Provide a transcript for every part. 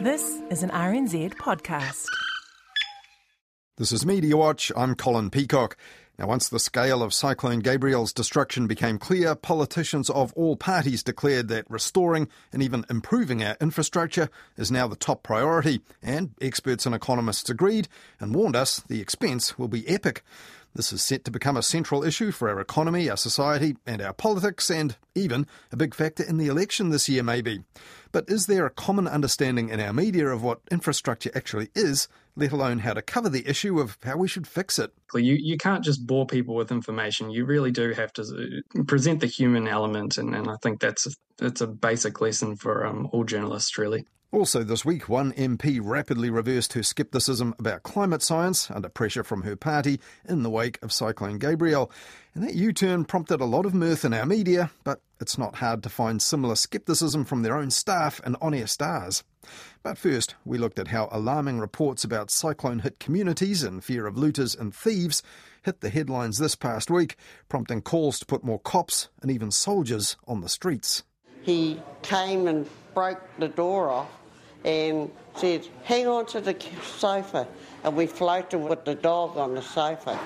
This is an RNZ podcast. This is Mediawatch. I'm Colin Peacock. Now, once the scale of Cyclone Gabrielle's destruction became clear, politicians of all parties declared that restoring and even improving our infrastructure is now the top priority, and experts and economists agreed and warned us the expense will be epic. This is set to become a central issue for our economy, our society, and our politics, and even a big factor in the election this year, maybe. But is there a common understanding in our media of what infrastructure actually is, let alone how to cover the issue of how we should fix it? You, you can't just bore people with information. You really do have to uh, present the human element, and, and I think that's a, that's a basic lesson for um, all journalists, really. Also, this week, one MP rapidly reversed her scepticism about climate science under pressure from her party in the wake of Cyclone Gabrielle. And that U turn prompted a lot of mirth in our media, but it's not hard to find similar scepticism from their own staff and on air stars. But first, we looked at how alarming reports about cyclone hit communities and fear of looters and thieves hit the headlines this past week, prompting calls to put more cops and even soldiers on the streets. He came and broke the door off Um, and said, hang on to the sofa. And we floated with the dog on the sofa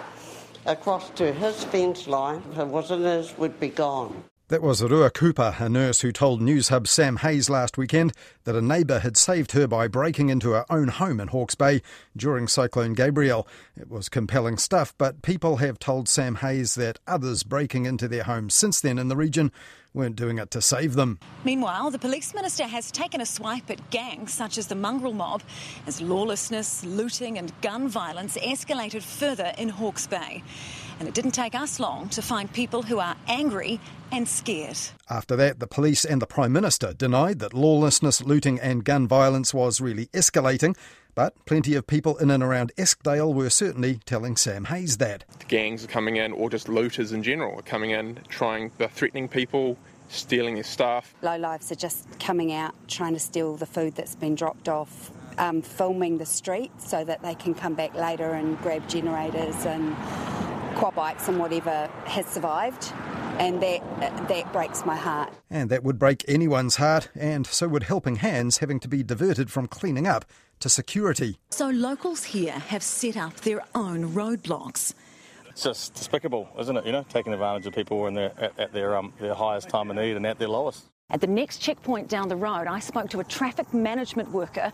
across to his fence line. If it wasn't his, would be gone. That was Rua Cooper, a nurse who told Newshub Sam Hayes last weekend that a neighbour had saved her by breaking into her own home in Hawke's Bay during Cyclone Gabrielle. It was compelling stuff, but people have told Sam Hayes that others breaking into their homes since then in the region weren't doing it to save them. Meanwhile, the police minister has taken a swipe at gangs such as the mongrel mob as lawlessness, looting, and gun violence escalated further in Hawke's Bay. And it didn't take us long to find people who are angry and scared. After that, the police and the Prime Minister denied that lawlessness, looting, and gun violence was really escalating. But plenty of people in and around Eskdale were certainly telling Sam Hayes that. The gangs are coming in, or just looters in general, are coming in, trying, they're threatening people, stealing their stuff. Low lives are just coming out, trying to steal the food that's been dropped off, um, filming the street so that they can come back later and grab generators and quad bikes and whatever has survived. And that, that breaks my heart. And that would break anyone's heart, and so would Helping Hands having to be diverted from cleaning up to security. So locals here have set up their own roadblocks. It's just despicable, isn't it? You know, taking advantage of people when they're at, at their um, their highest time of need and at their lowest. At the next checkpoint down the road, I spoke to a traffic management worker.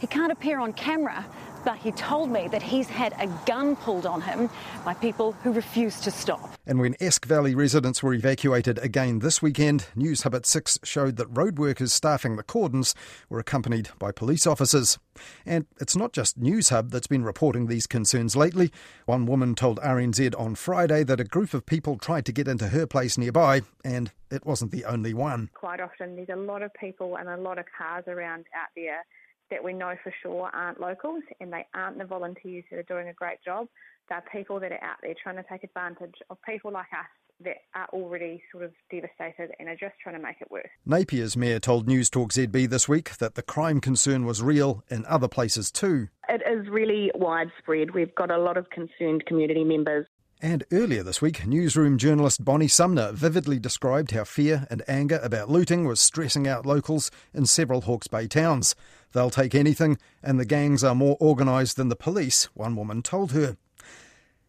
He can't appear on camera, but he told me that he's had a gun pulled on him by people who refused to stop. And when Esk Valley residents were evacuated again this weekend, Newshub at 6 showed that road workers staffing the cordons were accompanied by police officers. And it's not just Newshub that's been reporting these concerns lately. One woman told RNZ on Friday that a group of people tried to get into her place nearby, and it wasn't the only one. Quite often, there's a lot of people and a lot of cars around out there that we know for sure aren't locals and they aren't the volunteers that are doing a great job. They're people that are out there trying to take advantage of people like us that are already sort of devastated and are just trying to make it worse. Napier's mayor told News Talk ZB this week that the crime concern was real in other places too. It is really widespread. We've got a lot of concerned community members and earlier this week, newsroom journalist Bonnie Sumner vividly described how fear and anger about looting was stressing out locals in several Hawke's Bay towns. They'll take anything, and the gangs are more organised than the police, one woman told her.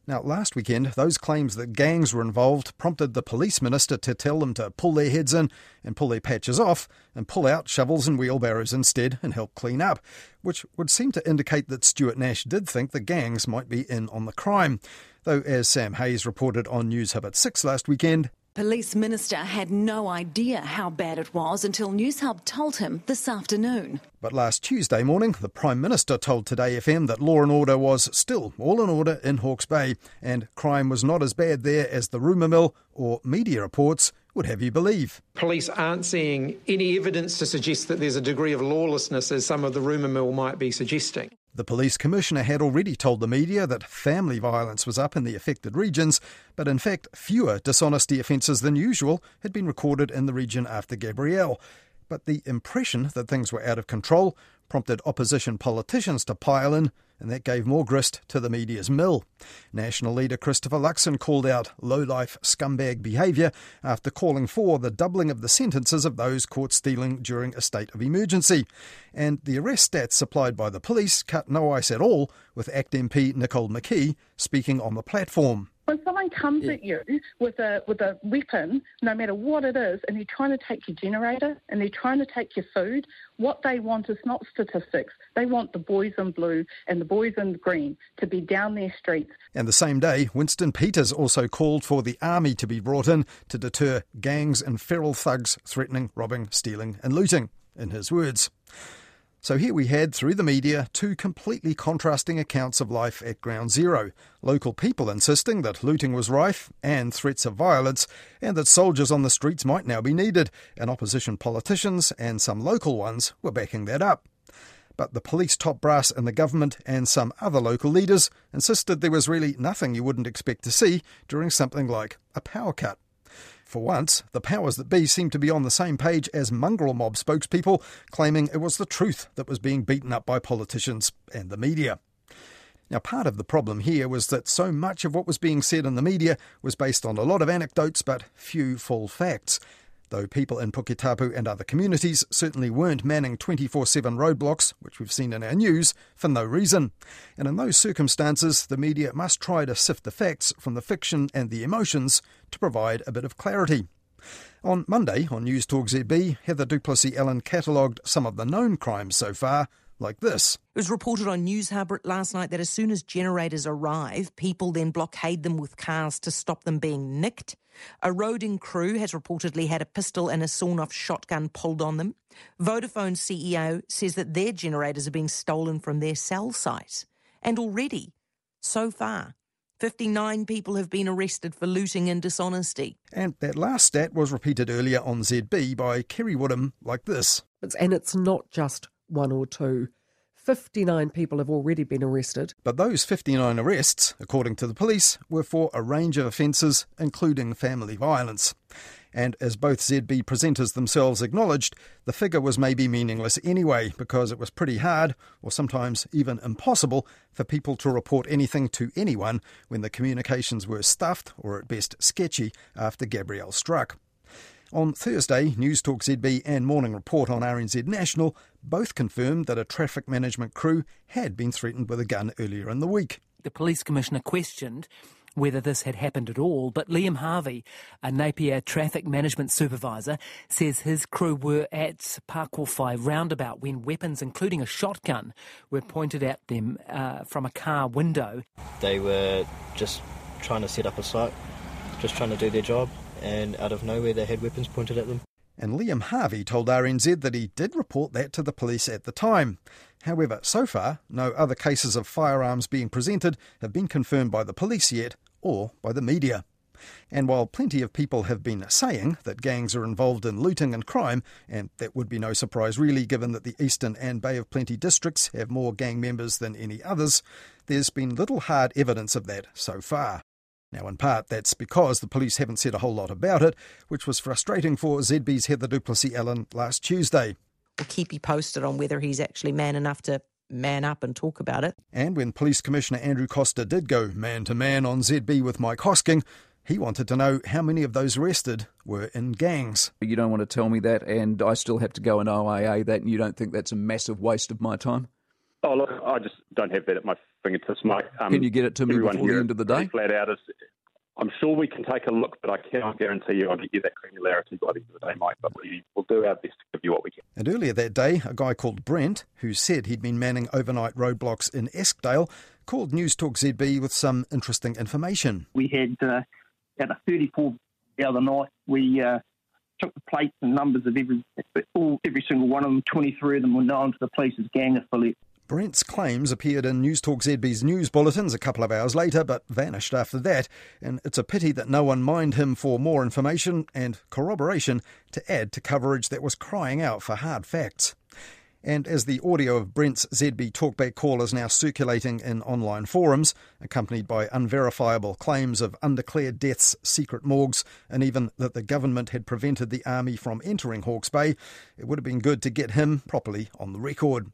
Now, last weekend, those claims that gangs were involved prompted the police minister to tell them to pull their heads in and pull their patches off and pull out shovels and wheelbarrows instead and help clean up, which would seem to indicate that Stuart Nash did think the gangs might be in on the crime. Though, as Sam Hayes reported on Newshub at 6 last weekend, Police Minister had no idea how bad it was until Newshub told him this afternoon. But last Tuesday morning, the Prime Minister told Today FM that law and order was still all in order in Hawke's Bay, and crime was not as bad there as the rumour mill or media reports would have you believe. Police aren't seeing any evidence to suggest that there's a degree of lawlessness as some of the rumour mill might be suggesting. The police commissioner had already told the media that family violence was up in the affected regions, but in fact, fewer dishonesty offences than usual had been recorded in the region after Gabrielle. But the impression that things were out of control prompted opposition politicians to pile in and that gave more grist to the media's mill. National leader Christopher Luxon called out low-life scumbag behaviour after calling for the doubling of the sentences of those caught stealing during a state of emergency. And the arrest stats supplied by the police cut no ice at all, with ACT MP Nicole McKee speaking on the platform. When someone comes yeah. at you with a with a weapon, no matter what it is, and they're trying to take your generator and they're trying to take your food, what they want is not statistics. They want the boys in blue and the boys in green to be down their streets. And the same day, Winston Peters also called for the army to be brought in to deter gangs and feral thugs threatening, robbing, stealing, and looting. In his words. So here we had, through the media, two completely contrasting accounts of life at Ground Zero. Local people insisting that looting was rife and threats of violence, and that soldiers on the streets might now be needed, and opposition politicians and some local ones were backing that up. But the police top brass and the government and some other local leaders insisted there was really nothing you wouldn't expect to see during something like a power cut. For once, the powers that be seemed to be on the same page as mongrel mob spokespeople, claiming it was the truth that was being beaten up by politicians and the media. Now, part of the problem here was that so much of what was being said in the media was based on a lot of anecdotes but few full facts though people in Puketapu and other communities certainly weren't manning 24 7 roadblocks, which we've seen in our news, for no reason. And in those circumstances, the media must try to sift the facts from the fiction and the emotions to provide a bit of clarity. On Monday on News Talk ZB, Heather du Plessis-Allen catalogued some of the known crimes so far, like this. It was reported on News Hub last night that as soon as generators arrive, people then blockade them with cars to stop them being nicked. A roading crew has reportedly had a pistol and a sawn off shotgun pulled on them. Vodafone CEO says that their generators are being stolen from their cell site. And already, so far, 59 people have been arrested for looting and dishonesty. And that last stat was repeated earlier on ZB by Kerry Woodham like this. And it's not just one or two. 59 people have already been arrested. But those 59 arrests, according to the police, were for a range of offences, including family violence. And as both ZB presenters themselves acknowledged, the figure was maybe meaningless anyway, because it was pretty hard, or sometimes even impossible, for people to report anything to anyone when the communications were stuffed, or at best sketchy, after Gabrielle struck. On Thursday, News Talk ZB and Morning Report on RNZ National both confirmed that a traffic management crew had been threatened with a gun earlier in the week. The police commissioner questioned whether this had happened at all, but Liam Harvey, a Napier traffic management supervisor, says his crew were at Pakowhai roundabout when weapons, including a shotgun, were pointed at them uh, from a car window. They were just trying to set up a site, just trying to do their job and out of nowhere they had weapons pointed at them. And Liam Harvey told RNZ that he did report that to the police at the time. However, so far, no other cases of firearms being presented have been confirmed by the police yet or by the media. And while plenty of people have been saying that gangs are involved in looting and crime, and that would be no surprise really given that the Eastern and Bay of Plenty districts have more gang members than any others, there's been little hard evidence of that so far. Now, in part, that's because the police haven't said a whole lot about it, which was frustrating for ZB's Heather du Plessis-Allen last Tuesday. We'll keep you posted on whether he's actually man enough to man up and talk about it. And when Police Commissioner Andrew Coster did go man to man on ZB with Mike Hosking, he wanted to know how many of those arrested were in gangs. You don't want to tell me that, and I still have to go and OIA that, and you don't think that's a massive waste of my time? Oh, look, I just don't have that at my fingertips, mate. Um, can you get it to me before the end of the day? Flat out is, I'm sure we can take a look, but I cannot guarantee you I'll get you that granularity by the end of the day, Mike. But we will do our best to give you what we can. And earlier that day, a guy called Brent, who said he'd been manning overnight roadblocks in Eskdale, called News Talk ZB with some interesting information. We had uh, a 34 the other night. We uh, took the plates and numbers of every all, every single one of them. 23 of them were known to the police as gang affiliates. Brent's claims appeared in Newstalk ZB's news bulletins a couple of hours later, but vanished after that, and it's a pity that no one mined him for more information and corroboration to add to coverage that was crying out for hard facts. And as the audio of Brent's ZB talkback call is now circulating in online forums, accompanied by unverifiable claims of undeclared deaths, secret morgues, and even that the government had prevented the army from entering Hawke's Bay, it would have been good to get him properly on the record.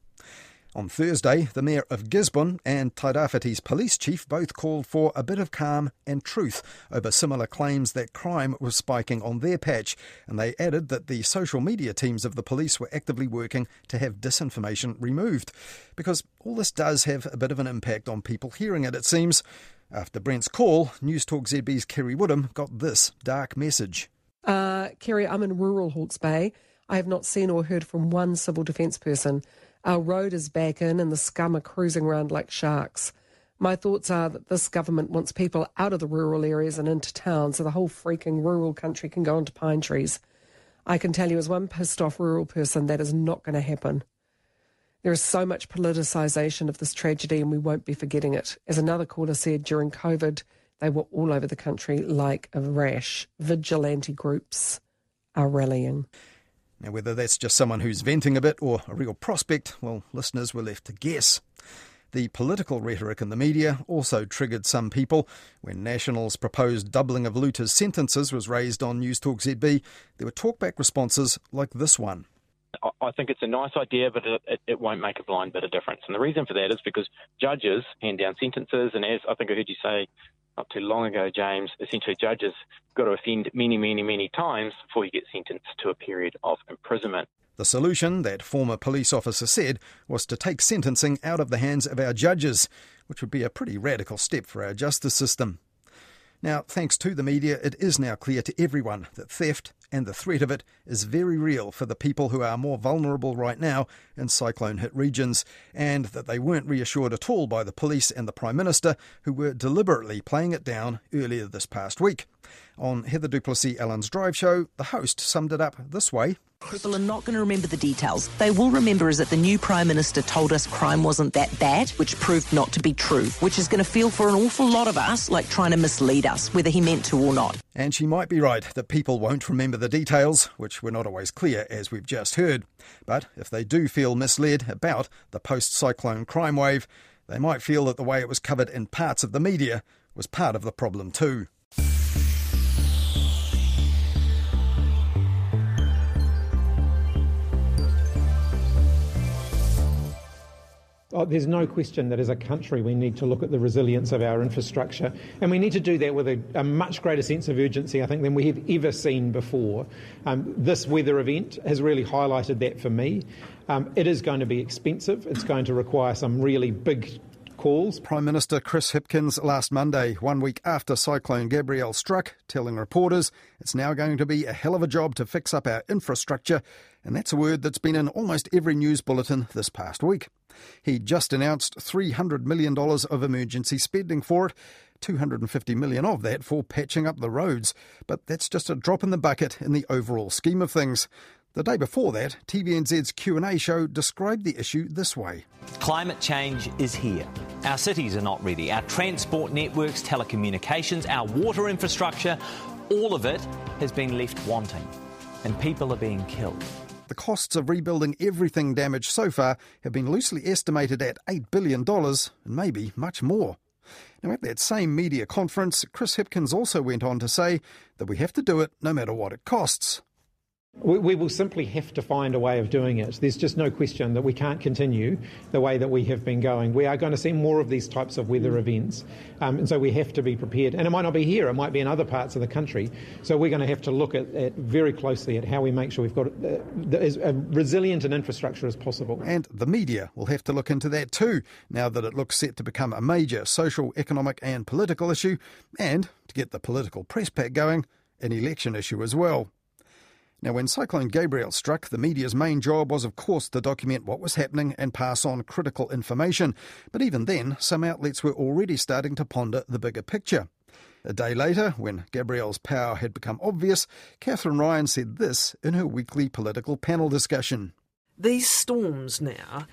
On Thursday, the Mayor of Gisborne and Tairāwhiti's police chief both called for a bit of calm and truth over similar claims that crime was spiking on their patch, and they added that the social media teams of the police were actively working to have disinformation removed. Because all this does have a bit of an impact on people hearing it, it seems. After Brent's call, News Talk ZB's Kerry Woodham got this dark message. Uh, Kerry, I'm in rural Hawke's Bay. I have not seen or heard from one civil defence person. Our road is back in and the scum are cruising around like sharks. My thoughts are that this government wants people out of the rural areas and into town so the whole freaking rural country can go into pine trees. I can tell you, as one pissed off rural person, that is not going to happen. There is so much politicisation of this tragedy and we won't be forgetting it. As another caller said, during COVID, they were all over the country like a rash. Vigilante groups are rallying. Now, whether that's just someone who's venting a bit or a real prospect, well, listeners were left to guess. The political rhetoric in the media also triggered some people. When National's proposed doubling of looters' sentences was raised on News Talk ZB, there were talkback responses like this one. I think it's a nice idea, but it, it, won't make a blind bit of difference. And the reason for that is because judges hand down sentences, and as I think I heard you say not too long ago, James, essentially judges got to offend many, many, many times before you get sentenced to a period of imprisonment. The solution, that former police officer said, was to take sentencing out of the hands of our judges, which would be a pretty radical step for our justice system. Now, thanks to the media, it is now clear to everyone that theft and the threat of it is very real for the people who are more vulnerable right now in cyclone hit regions, and that they weren't reassured at all by the police and the Prime Minister, who were deliberately playing it down earlier this past week. On Heather du Plessis-Allen's Drive Show, the host summed it up this way. People are not going to remember the details. They will remember is that the new Prime Minister told us crime wasn't that bad, which proved not to be true, which is going to feel for an awful lot of us like trying to mislead us, whether he meant to or not. And she might be right that people won't remember the details, which were not always clear, as we've just heard. But if they do feel misled about the post cyclone crime wave, they might feel that the way it was covered in parts of the media was part of the problem too. Oh, there's no question that as a country we need to look at the resilience of our infrastructure, and we need to do that with a, a much greater sense of urgency, I think, than we have ever seen before. Um, this weather event has really highlighted that for me. Um, it is going to be expensive. It's going to require some really big calls. Prime Minister Chris Hipkins last Monday, one week after Cyclone Gabrielle struck, telling reporters it's now going to be a hell of a job to fix up our infrastructure, and that's a word that's been in almost every news bulletin this past week. He just announced $300 million of emergency spending for it, 250 million of that for patching up the roads, but that's just a drop in the bucket in the overall scheme of things. The day before that, TVNZ's Q&A show described the issue this way. Climate change is here. Our cities are not ready. Our transport networks, telecommunications, our water infrastructure, all of it has been left wanting. And people are being killed. The costs of rebuilding everything damaged so far have been loosely estimated at $8 billion and maybe much more. Now, at that same media conference, Chris Hipkins also went on to say that we have to do it no matter what it costs. We, we, will simply have to find a way of doing it. There's just no question that we can't continue the way that we have been going. We are going to see more of these types of weather events, um, and so we have to be prepared. And it might not be here; it might be in other parts of the country. So we're going to have to look at, at very closely at how we make sure we've got uh, as resilient an infrastructure as possible. And the media will have to look into that too, now that it looks set to become a major social, economic, and political issue, and to get the political press pack going, an election issue as well. Now, when Cyclone Gabrielle struck, the media's main job was, of course, to document what was happening and pass on critical information. But even then, some outlets were already starting to ponder the bigger picture. A day later, when Gabrielle's power had become obvious, Kathryn Ryan said this in her weekly political panel discussion. These storms now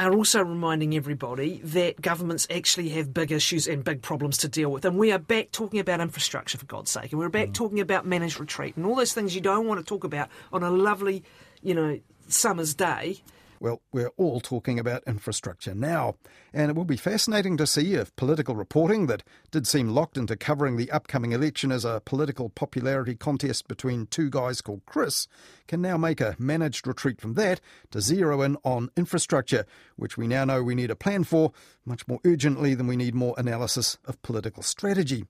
are also reminding everybody that governments actually have big issues and big problems to deal with. And we are back talking about infrastructure, for God's sake. And we're back mm. talking about managed retreat and all those things you don't want to talk about on a lovely, you know, summer's day Well, we're all talking about infrastructure now, and it will be fascinating to see if political reporting that did seem locked into covering the upcoming election as a political popularity contest between two guys called Chris can now make a managed retreat from that to zero in on infrastructure, which we now know we need a plan for much more urgently than we need more analysis of political strategy.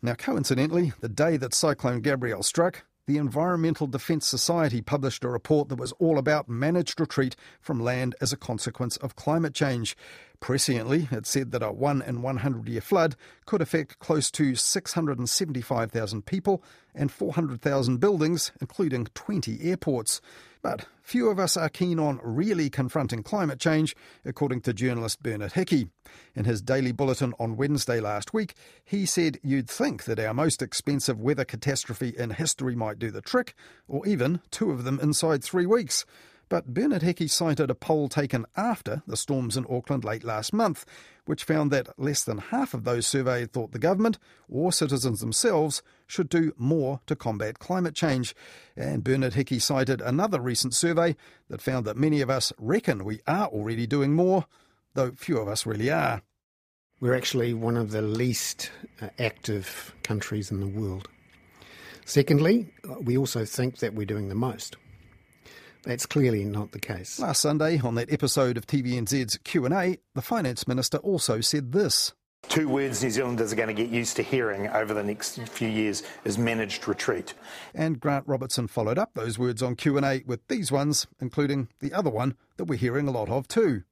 Now, coincidentally, the day that Cyclone Gabrielle struck, the Environmental Defence Society published a report that was all about managed retreat from land as a consequence of climate change. Presciently, it said that a 1 in 100 year flood could affect close to 675,000 people and 400,000 buildings, including 20 airports. But few of us are keen on really confronting climate change, according to journalist Bernard Hickey. In his daily bulletin on Wednesday last week, he said you'd think that our most expensive weather catastrophe in history might do the trick, or even two of them inside three weeks. But Bernard Hickey cited a poll taken after the storms in Auckland late last month, which found that less than half of those surveyed thought the government or citizens themselves should do more to combat climate change. And Bernard Hickey cited another recent survey that found that many of us reckon we are already doing more, though few of us really are. We're actually one of the least uh, active countries in the world. Secondly, we also think that we're doing the most. That's clearly not the case. Last Sunday, on that episode of TVNZ's Q&A, the Finance Minister also said this. Two words New Zealanders are going to get used to hearing over the next few years is managed retreat. And Grant Robertson followed up those words on Q&A with these ones, including the other one that we're hearing a lot of too.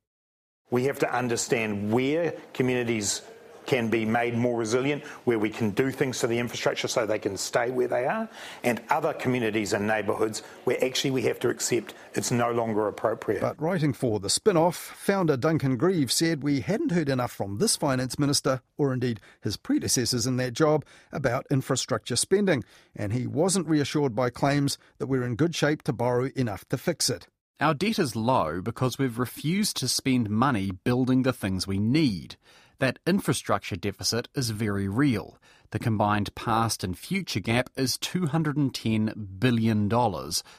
We have to understand where communities can be made more resilient, where we can do things to the infrastructure so they can stay where they are, and other communities and neighbourhoods where actually we have to accept it's no longer appropriate. But writing for the spin off, founder Duncan Grieve said we hadn't heard enough from this finance minister, or indeed his predecessors in that job, about infrastructure spending, and he wasn't reassured by claims that we're in good shape to borrow enough to fix it. Our debt is low because we've refused to spend money building the things we need that infrastructure deficit is very real. The combined past and future gap is $210 billion,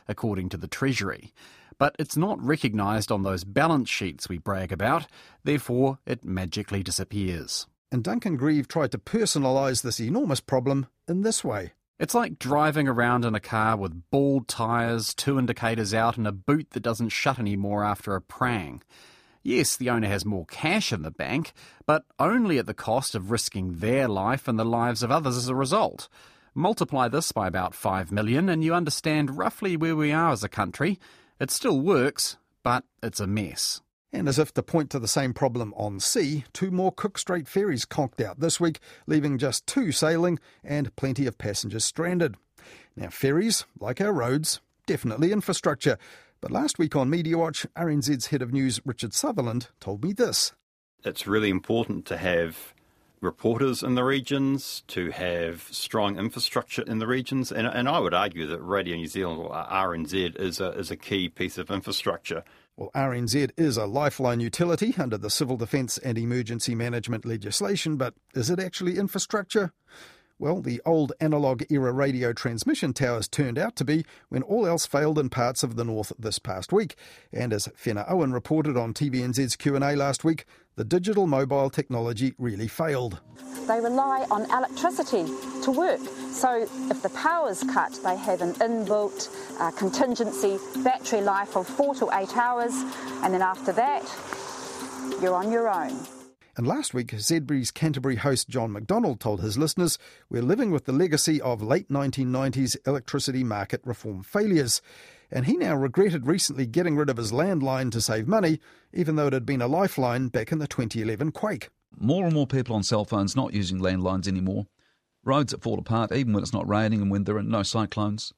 according to the Treasury. But it's not recognised on those balance sheets we brag about, therefore, it magically disappears. And Duncan Grieve tried to personalise this enormous problem in this way. It's like driving around in a car with bald tyres, two indicators out, and a boot that doesn't shut anymore after a prang. Yes, the owner has more cash in the bank, but only at the cost of risking their life and the lives of others as a result. Multiply this by about 5 million and you understand roughly where we are as a country. It still works, but it's a mess. And as if to point to the same problem on sea, two more Cook Strait ferries conked out this week, leaving just two sailing and plenty of passengers stranded. Now, ferries, like our roads, definitely infrastructure, but last week on Mediawatch, RNZ's head of news, Richard Sutherland, told me this. It's really important to have reporters in the regions, to have strong infrastructure in the regions, and, and I would argue that Radio New Zealand, or RNZ, is a, is a key piece of infrastructure. Well, RNZ is a lifeline utility under the Civil Defence and Emergency Management legislation, but is it actually infrastructure? Well, the old analogue era radio transmission towers turned out to be when all else failed in parts of the north this past week. And as Fenna Owen reported on TVNZ's Q&A last week, the digital mobile technology really failed. They rely on electricity to work. So if the power's cut, they have an inbuilt uh, contingency battery life of four to eight hours, and then after that, you're on your own. And last week, ZB's Canterbury host John McDonald told his listeners we're living with the legacy of late 1990s electricity market reform failures. And he now regretted recently getting rid of his landline to save money, even though it had been a lifeline back in the 2011 quake. More and more people on cell phones not using landlines anymore. Roads that fall apart even when it's not raining and when there are no cyclones.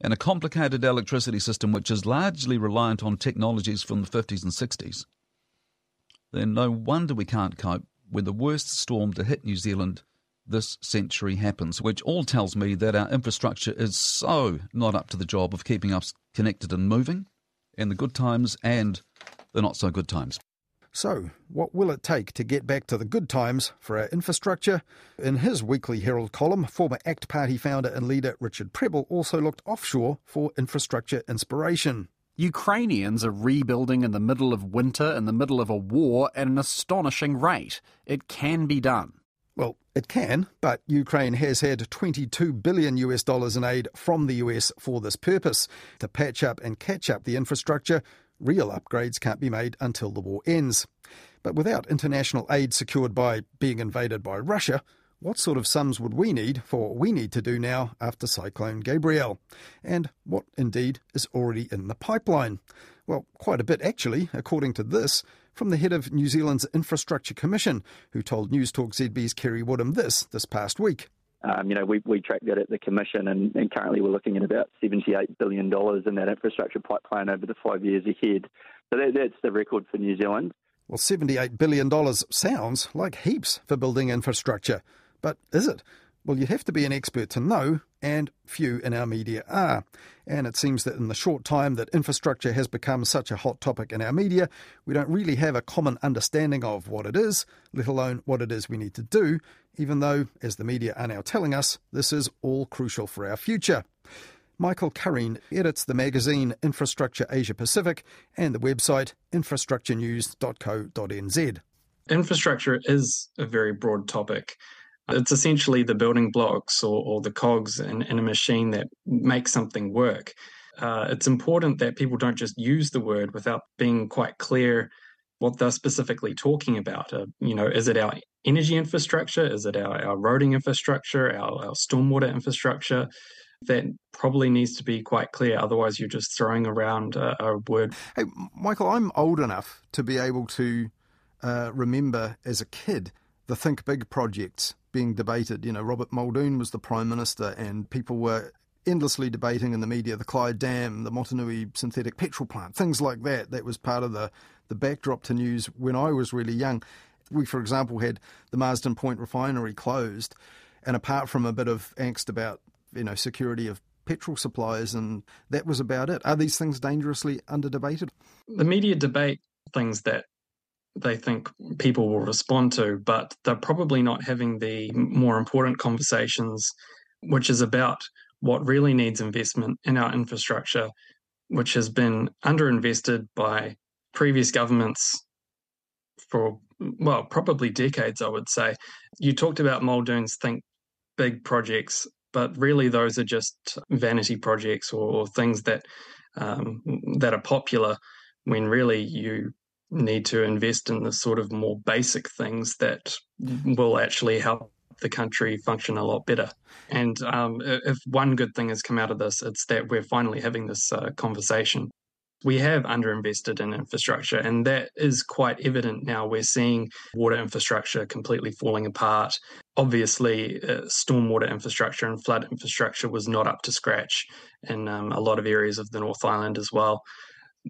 And a complicated electricity system which is largely reliant on technologies from the 50s and 60s then no wonder we can't cope when the worst storm to hit New Zealand this century happens, which all tells me that our infrastructure is so not up to the job of keeping us connected and moving in the good times and the not so good times. So, what will it take to get back to the good times for our infrastructure? In his weekly Herald column, former ACT Party founder and leader Richard Prebble also looked offshore for infrastructure inspiration. Ukrainians are rebuilding in the middle of winter, in the middle of a war, at an astonishing rate. It can be done. Well, it can, but Ukraine has had 22 billion US dollars in aid from the US for this purpose. To patch up and catch up the infrastructure, real upgrades can't be made until the war ends. But without international aid secured by being invaded by Russia, what sort of sums would we need for what we need to do now after Cyclone Gabrielle? And what indeed is already in the pipeline? Well, quite a bit actually, according to this from the head of New Zealand's Infrastructure Commission, who told Newstalk ZB's Kerry Woodham this this past week. Um, you know, we, we track that at the Commission, and, and currently we're looking at about $78 billion in that infrastructure pipeline over the five years ahead. So that, that's the record for New Zealand. Well, $78 billion sounds like heaps for building infrastructure. But is it? Well, you have to be an expert to know, and few in our media are. And it seems that in the short time that infrastructure has become such a hot topic in our media, we don't really have a common understanding of what it is, let alone what it is we need to do, even though, as the media are now telling us, this is all crucial for our future. Michael Curreen edits the magazine Infrastructure Asia Pacific and the website infrastructurenews.co.nz. Infrastructure is a very broad topic. It's essentially the building blocks or, or the cogs in, in, a machine that make something work. Uh, it's important that people don't just use the word without being quite clear what they're specifically talking about. Uh, you know, is it our energy infrastructure? Is it our, our roading infrastructure, our, our stormwater infrastructure? That probably needs to be quite clear. Otherwise, you're just throwing around a, a word. Hey, Michael, I'm old enough to be able to uh, remember as a kid the Think Big projects being debated. You know, Robert Muldoon was the Prime Minister, and people were endlessly debating in the media the Clyde Dam, the Motunui synthetic petrol plant, things like that. That was part of the, the backdrop to news when I was really young. We, for example, had the Marsden Point refinery closed, and apart from a bit of angst about you know security of petrol supplies, and that was about it. Are these things dangerously under debated? The media debate things that they think people will respond to, but they're probably not having the more important conversations, which is about what really needs investment in our infrastructure, which has been underinvested by previous governments for, well, probably decades, I would say. You talked about Muldoon's Think Big projects, but really those are just vanity projects or, or things that um, that are popular when really you need to invest in the sort of more basic things that will actually help the country function a lot better. And um, if one good thing has come out of this, it's that we're finally having this uh, conversation. We have underinvested in infrastructure, and that is quite evident now. We're seeing water infrastructure completely falling apart. Obviously, uh, stormwater infrastructure and flood infrastructure was not up to scratch in um, a lot of areas of the North Island as well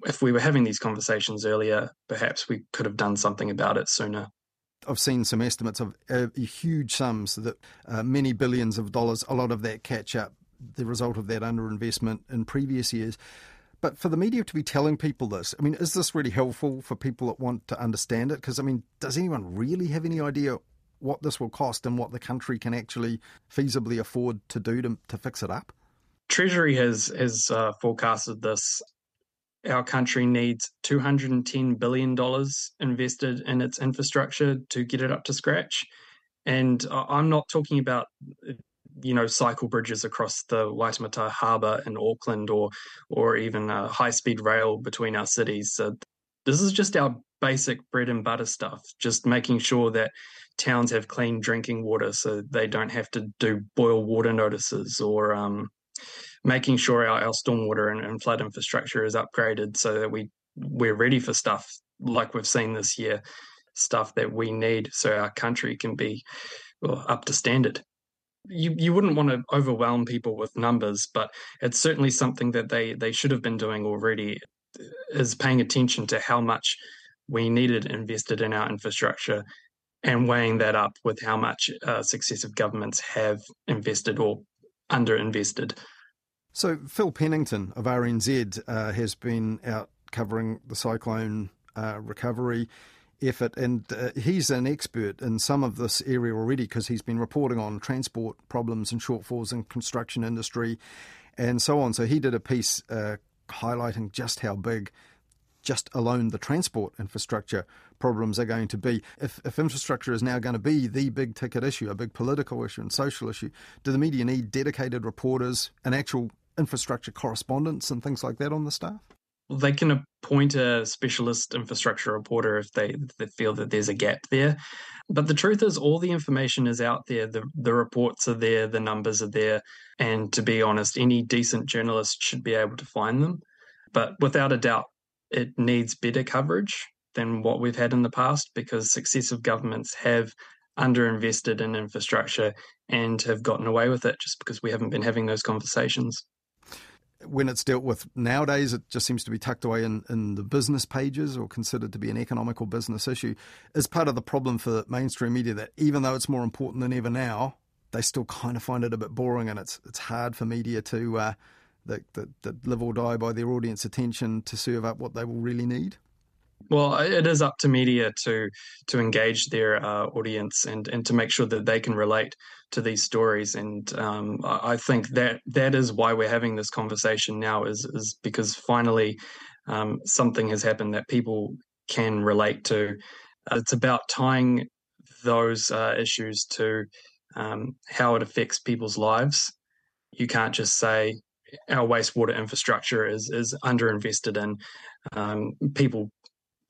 if we were having these conversations earlier, perhaps we could have done something about it sooner. I've seen some estimates of uh, huge sums that uh, many billions of dollars, a lot of that catch up, the result of that underinvestment in previous years. But for the media to be telling people this, I mean, is this really helpful for people that want to understand it? Because, I mean, does anyone really have any idea what this will cost and what the country can actually feasibly afford to do to, to fix it up? Treasury has has uh, forecasted this our country needs $210 billion invested in its infrastructure to get it up to scratch. And I'm not talking about, you know, cycle bridges across the Waitemata Harbour in Auckland or, or even a high speed rail between our cities. So this is just our basic bread and butter stuff, just making sure that towns have clean drinking water so they don't have to do boil water notices or, um, making sure our, our stormwater and, and flood infrastructure is upgraded so that we we're ready for stuff like we've seen this year, stuff that we need so our country can be well, up to standard. You you wouldn't want to overwhelm people with numbers, but it's certainly something that they they should have been doing already. Is paying attention to how much we needed invested in our infrastructure and weighing that up with how much uh, successive governments have invested or underinvested. So, Phil Pennington of RNZ uh, has been out covering the cyclone uh, recovery effort, and uh, he's an expert in some of this area already because he's been reporting on transport problems and shortfalls in construction industry and so on. So, he did a piece uh, highlighting just how big just alone the transport infrastructure problems are going to be. If, if infrastructure is now going to be the big ticket issue, a big political issue and social issue, do the media need dedicated reporters and actual infrastructure correspondents and things like that on the staff? Well, they can appoint a specialist infrastructure reporter if they, if they feel that there's a gap there. But the truth is, all the information is out there. The, the reports are there, the numbers are there. And to be honest, any decent journalist should be able to find them. But without a doubt, it needs better coverage than what we've had in the past because successive governments have underinvested in infrastructure and have gotten away with it just because we haven't been having those conversations when it's dealt with nowadays, it just seems to be tucked away in, in the business pages or considered to be an economical business issue. Is part of the problem for mainstream media that even though it's more important than ever now, they still kind of find it a bit boring, and it's it's hard for media to uh, that, that that live or die by their audience attention to serve up what they will really need. Well, it is up to media to to engage their uh, audience and and to make sure that they can relate to these stories. And um, I think that that is why we're having this conversation now. Is is because finally um, something has happened that people can relate to. It's about tying those uh, issues to um, how it affects people's lives. You can't just say our wastewater infrastructure is is underinvested in. Um, people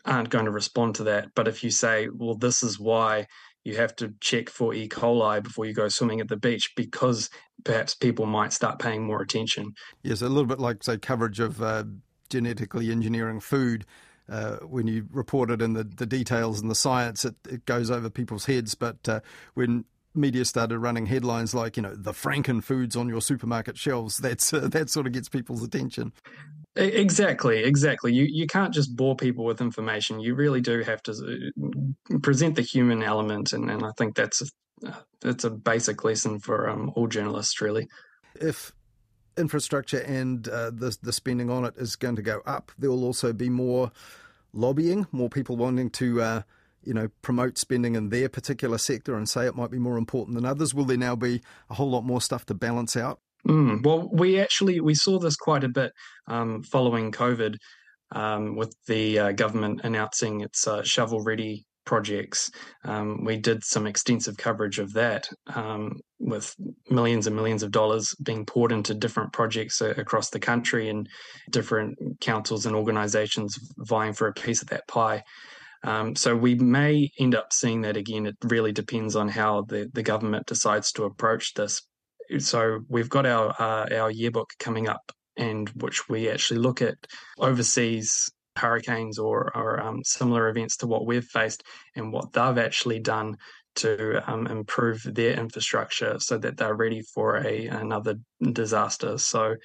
aren't going to respond to that. But if you say, well, this is why you have to check for E. coli before you go swimming at the beach, because perhaps people might start paying more attention. Yes, a little bit like, say, coverage of uh, genetically engineering food. Uh, when you report it in the, the details and the science, it, it goes over people's heads. But uh, when media started running headlines like, you know, the Franken foods on your supermarket shelves, that's uh, that sort of gets people's attention. Exactly, exactly. You you can't just bore people with information. You really do have to uh, present the human element, and, and I think that's a, that's a basic lesson for um, all journalists, really. If infrastructure and uh, the the spending on it is going to go up, there will also be more lobbying, more people wanting to. Uh, you know, promote spending in their particular sector and say it might be more important than others? Will there now be a whole lot more stuff to balance out? Mm, well, we actually we saw this quite a bit um, following COVID, um, with the uh, government announcing its uh, shovel ready projects. Um, we did some extensive coverage of that, um, with millions and millions of dollars being poured into different projects uh, across the country and different councils and organisations vying for a piece of that pie. Um, so we may end up seeing that again. It really depends on how the, the government decides to approach this so we've got our uh, our yearbook coming up, and which we actually look at overseas hurricanes or, or um, similar events to what we've faced and what they've actually done to um, improve their infrastructure so that they're ready for a another disaster. So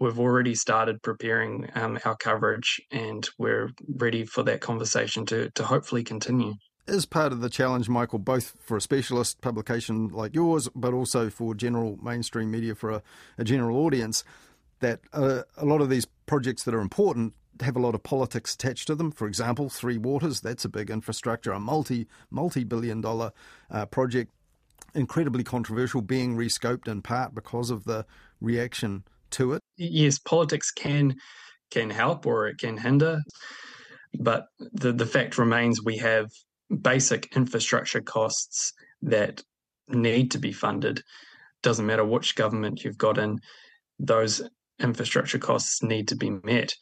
we've already started preparing um, our coverage and we're ready for that conversation to to hopefully continue is part of the challenge, Michael, both for a specialist publication like yours, but also for general mainstream media for a, a general audience, that uh, a lot of these projects that are important have a lot of politics attached to them. For example, Three Waters, that's a big infrastructure, a multi multi billion dollar uh, project, incredibly controversial, being rescoped in part because of the reaction to it. Yes, politics can can help or it can hinder, but the the fact remains we have basic infrastructure costs that need to be funded. Doesn't matter which government you've got in, those infrastructure costs need to be met.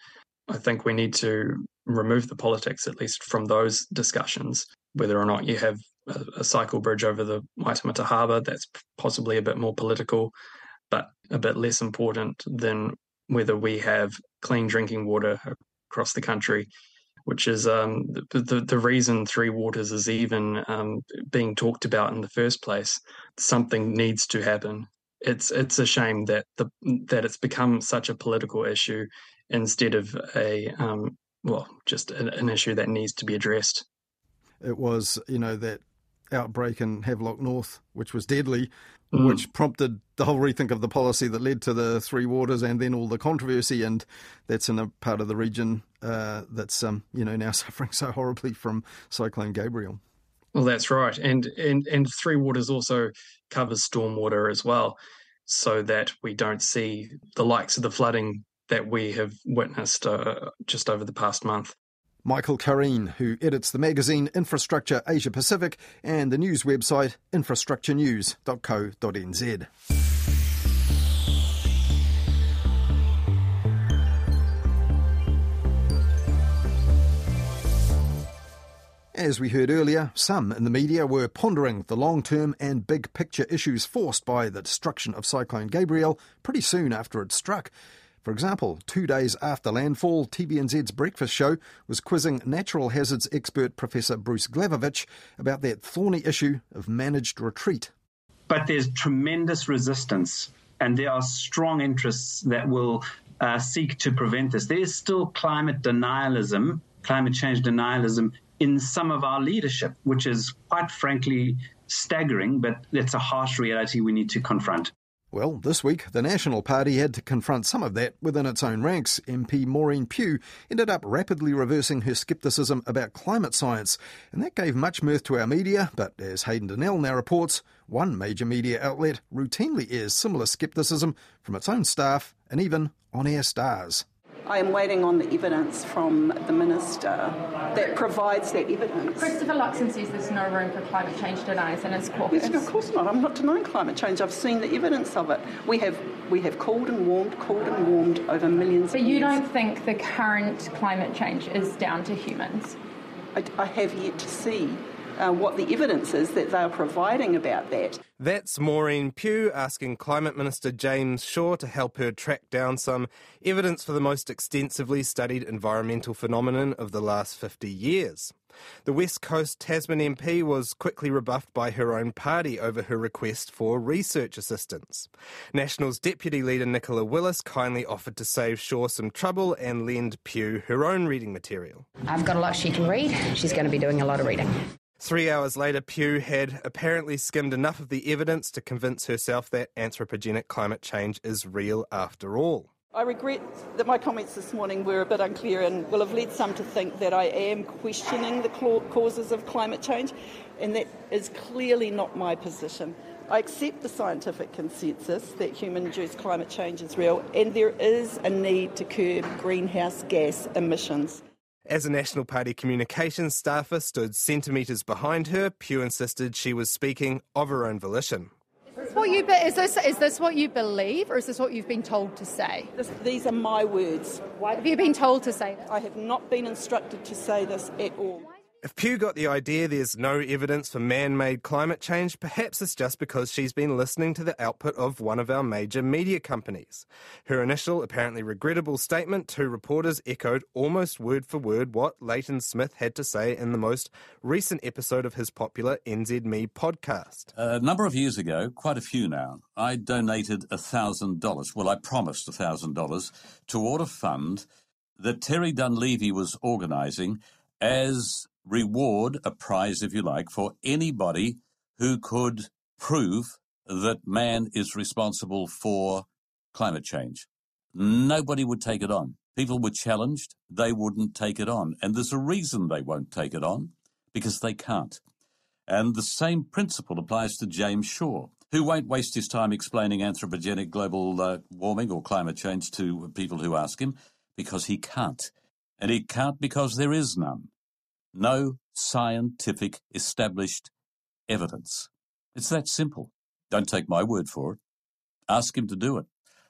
I think we need to remove the politics, at least from those discussions, whether or not you have a, a cycle bridge over the Waitemata Harbour, that's possibly a bit more political, but a bit less important than whether we have clean drinking water across the country which is um, the, the, reason Three Waters is even um, being talked about in the first place. Something needs to happen. It's it's a shame that the that it's become such a political issue instead of a um, well just an, an issue that needs to be addressed. It was you know that outbreak in Havelock North, which was deadly, mm. which prompted the whole rethink of the policy that led to the Three Waters and then all the controversy. And that's in a part of the region uh, that's um, you know now suffering so horribly from Cyclone Gabrielle. Well, that's right, and and and Three Waters also covers stormwater as well, so that we don't see the likes of the flooding that we have witnessed uh, just over the past month. Michael Kareen, who edits the magazine Infrastructure Asia Pacific and the news website infrastructurenews.co.nz. As we heard earlier, some in the media were pondering the long term and big picture issues forced by the destruction of Cyclone Gabrielle pretty soon after it struck. For example, two days after landfall, TVNZ's Breakfast Show was quizzing natural hazards expert Professor Bruce Glavovic about that thorny issue of managed retreat. But there's tremendous resistance, and there are strong interests that will uh, seek to prevent this. There is still climate denialism, climate change denialism in some of our leadership, which is quite frankly staggering, but it's a harsh reality we need to confront. Well, this week, the National Party had to confront some of that within its own ranks. MP Maureen Pugh ended up rapidly reversing her scepticism about climate science, and that gave much mirth to our media. But as Hayden Donnell now reports, one major media outlet routinely airs similar scepticism from its own staff and even on air stars. I am waiting on the evidence from the minister that provides that evidence. Christopher Luxon says there's no room for climate change deniers in his caucus. Yes, of course not. I'm not denying climate change. I've seen the evidence of it. We have we have called and warmed, cooled and warmed over millions. But you years. don't think the current climate change is down to humans? I, I have yet to see uh, what the evidence is that they are providing about that. That's Maureen Pugh asking Climate Minister James Shaw to help her track down some evidence for the most extensively studied environmental phenomenon of the last 50 years. The West Coast Tasman MP was quickly rebuffed by her own party over her request for research assistance. Nationals Deputy Leader Nicola Willis kindly offered to save Shaw some trouble and lend Pugh her own reading material. I've got a lot she can read. She's going to be doing a lot of reading. Three hours later, Pugh had apparently skimmed enough of the evidence to convince herself that anthropogenic climate change is real after all. I regret that my comments this morning were a bit unclear and will have led some to think that I am questioning the causes of climate change, and that is clearly not my position. I accept the scientific consensus that human induced climate change is real, and there is a need to curb greenhouse gas emissions. As a National Party communications staffer stood centimetres behind her, Pugh insisted she was speaking of her own volition. What you be- is this is this what you believe, or is this what you've been told to say? This, these are my words. Why have you been told to say this? I have not been instructed to say this at all. If Pugh got the idea there's no evidence for man made climate change, perhaps it's just because she's been listening to the output of one of our major media companies. Her initial, apparently regrettable statement to reporters echoed almost word for word what Leighton Smith had to say in the most recent episode of his popular NZME podcast. A number of years ago, quite a few now, I donated $1,000. Well, I promised $1,000 toward a fund that Terry Dunleavy was organising as reward, a prize, if you like, for anybody who could prove that man is responsible for climate change. Nobody would take it on. People were challenged, they wouldn't take it on. And there's a reason they won't take it on because they can't. And the same principle applies to James Shaw, who won't waste his time explaining anthropogenic global uh, warming or climate change to people who ask him because he can't. And he can't because there is none no scientific established evidence. It's that simple. Don't take my word for it. Ask him to do it.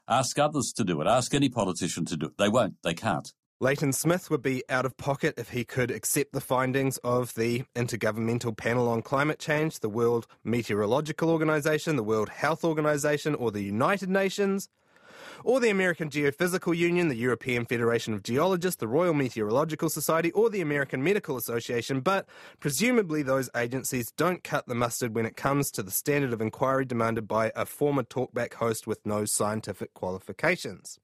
Ask others to do it. Ask any politician to do it. They won't. They can't. Leighton Smith would be out of pocket if he could accept the findings of the Intergovernmental Panel on Climate Change, the World Meteorological Organization, the World Health Organization, or the United Nations or the American Geophysical Union, the European Federation of Geologists, the Royal Meteorological Society, or the American Medical Association, but presumably those agencies don't cut the mustard when it comes to the standard of inquiry demanded by a former talkback host with no scientific qualifications.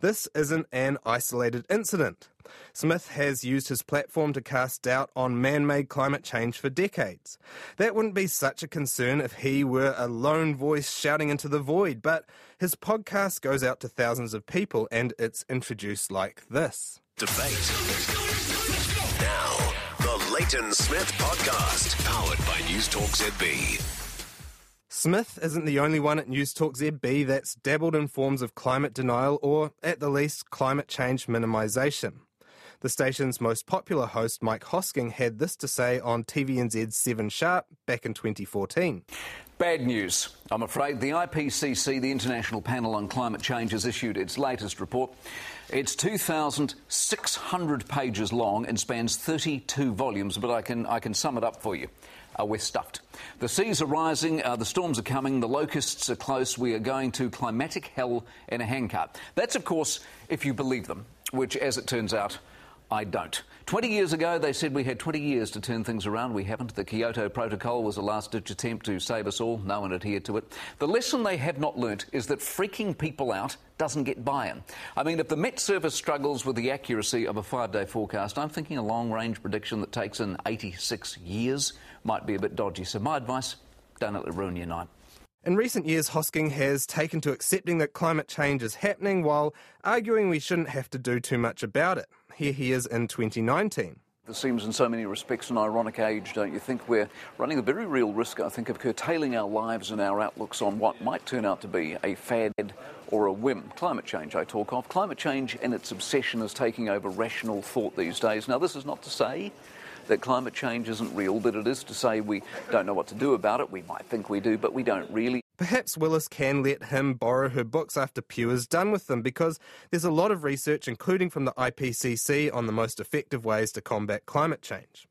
This isn't an isolated incident. Smith has used his platform to cast doubt on man made climate change for decades. That wouldn't be such a concern if he were a lone voice shouting into the void, but his podcast goes out to thousands of people and it's introduced like this. Debate. Now, the Leighton Smith Podcast, powered by Newstalk ZB. Smith isn't the only one at Newstalk ZB that's dabbled in forms of climate denial or, at the least, climate change minimisation. The station's most popular host, Mike Hosking, had this to say on TVNZ's 7 Sharp back in 2014. Bad news. I'm afraid the IPCC, the International Panel on Climate Change, has issued its latest report. It's 2,600 pages long and spans 32 volumes, but I can, I can sum it up for you. Uh, we're stuffed. The seas are rising, uh, the storms are coming, the locusts are close. We are going to climatic hell in a handcart. That's, of course, if you believe them, which, as it turns out, I don't. 20 years ago, they said we had 20 years to turn things around. We haven't. The Kyoto Protocol was a last ditch attempt to save us all. No one adhered to it. The lesson they have not learnt is that freaking people out doesn't get buy in. I mean, if the Met Service struggles with the accuracy of a five day forecast, I'm thinking a long range prediction that takes in 86 years might be a bit dodgy. So, my advice don't let it ruin your night. In recent years, Hosking has taken to accepting that climate change is happening while arguing we shouldn't have to do too much about it. Here he is in 2019. This seems, in so many respects, an ironic age, don't you think? We're running a very real risk, I think, of curtailing our lives and our outlooks on what might turn out to be a fad or a whim. Climate change, I talk of. Climate change and its obsession is taking over rational thought these days. Now, this is not to say that climate change isn't real, but it is to say we don't know what to do about it. We might think we do, but we don't really. Perhaps Willis can let him borrow her books after Pugh is done with them because there's a lot of research, including from the IPCC, on the most effective ways to combat climate change.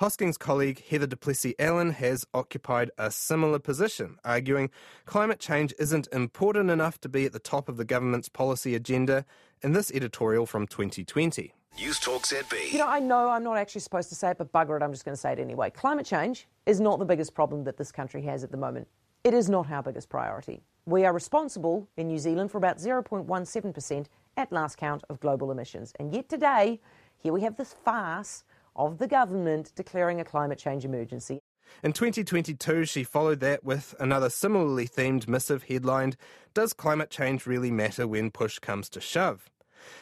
Hosking's colleague Heather du Plessis-Allen has occupied a similar position, arguing climate change isn't important enough to be at the top of the government's policy agenda in this editorial from 2020. Newstalk ZB. You know, I know I'm not actually supposed to say it, but bugger it, I'm just going to say it anyway. Climate change is not the biggest problem that this country has at the moment. It is not our biggest priority. We are responsible in New Zealand for about 0.17% at last count of global emissions. And yet today, here we have this farce of the government declaring a climate change emergency. In 2022, she followed that with another similarly themed missive headlined Does Climate Change Really Matter When Push Comes to Shove?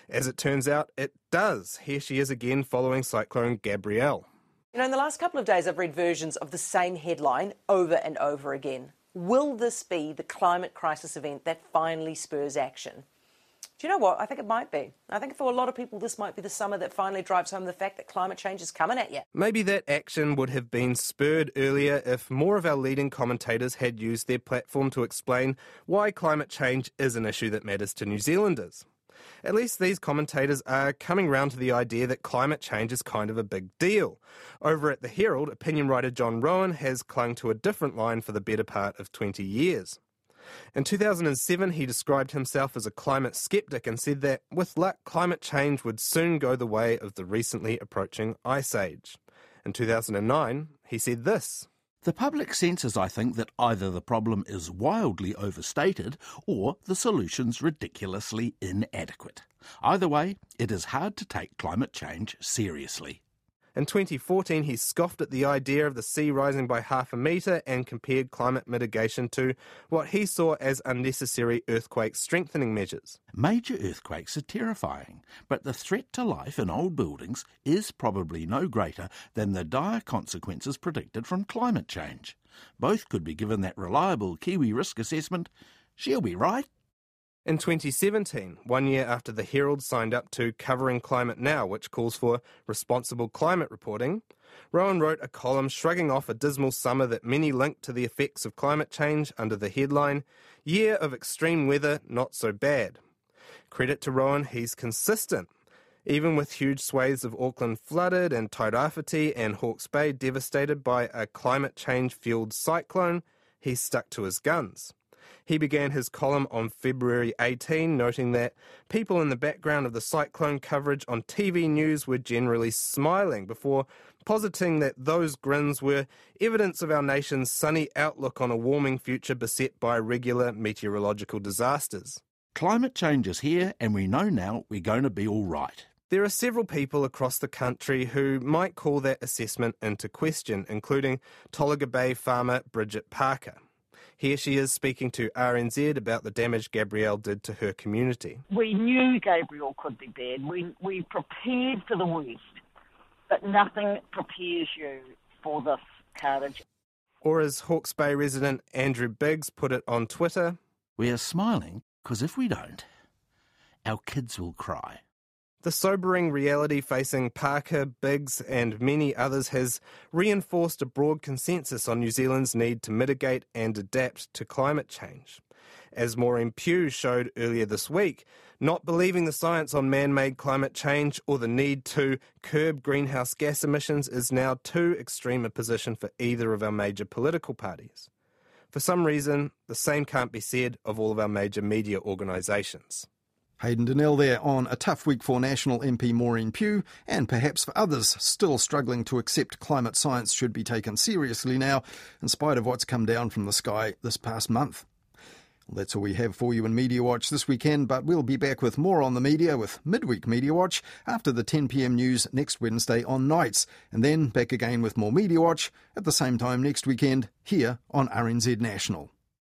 As it turns out, it does. Here she is again following Cyclone Gabrielle. You know, in the last couple of days, I've read versions of the same headline over and over again. Will this be the climate crisis event that finally spurs action? Do you know what? I think it might be. I think for a lot of people, this might be the summer that finally drives home the fact that climate change is coming at you. Maybe that action would have been spurred earlier if more of our leading commentators had used their platform to explain why climate change is an issue that matters to New Zealanders. At least these commentators are coming round to the idea that climate change is kind of a big deal. Over at the Herald, opinion writer John Roughan has clung to a different line for the better part of 20 years. In 2007, he described himself as a climate skeptic and said that, with luck, climate change would soon go the way of the recently approaching ice age. In 2009, he said this the public senses, I think, that either the problem is wildly overstated or the solution's ridiculously inadequate. Either way, it is hard to take climate change seriously. In 2014, he scoffed at the idea of the sea rising by half a metre and compared climate mitigation to what he saw as unnecessary earthquake strengthening measures. Major earthquakes are terrifying, but the threat to life in old buildings is probably no greater than the dire consequences predicted from climate change. Both could be given that reliable Kiwi risk assessment. She'll be right. In 2017, one year after the Herald signed up to Covering Climate Now, which calls for responsible climate reporting, Roughan wrote a column shrugging off a dismal summer that many linked to the effects of climate change under the headline, Year of Extreme Weather Not So Bad. Credit to Roughan, he's consistent. Even with huge swathes of Auckland flooded and Tairāwhiti and Hawke's Bay devastated by a climate change fueled cyclone, he stuck to his guns. He began his column on February 18, noting that people in the background of the cyclone coverage on TV news were generally smiling before positing that those grins were evidence of our nation's sunny outlook on a warming future beset by regular meteorological disasters. Climate change is here, and we know now we're going to be all right. There are several people across the country who might call that assessment into question, including Tolaga Bay farmer Bridget Parker. Here she is speaking to RNZ about the damage Gabrielle did to her community. We knew Gabrielle could be bad. We, we prepared for the worst, but nothing prepares you for this carnage. Or as Hawke's Bay resident Andrew Biggs put it on Twitter, We are smiling because if we don't, our kids will cry. The sobering reality facing Parker, Biggs, and many others has reinforced a broad consensus on New Zealand's need to mitigate and adapt to climate change. As Maureen Pugh showed earlier this week, not believing the science on man made climate change or the need to curb greenhouse gas emissions is now too extreme a position for either of our major political parties. For some reason, the same can't be said of all of our major media organisations. Hayden Donnell there on a tough week for National MP Maureen Pugh, and perhaps for others still struggling to accept climate science should be taken seriously now, in spite of what's come down from the sky this past month. Well, that's all we have for you in Mediawatch this weekend, but we'll be back with more on the media with Midweek Mediawatch after the 10pm news next Wednesday on nights, and then back again with more Mediawatch at the same time next weekend here on RNZ National.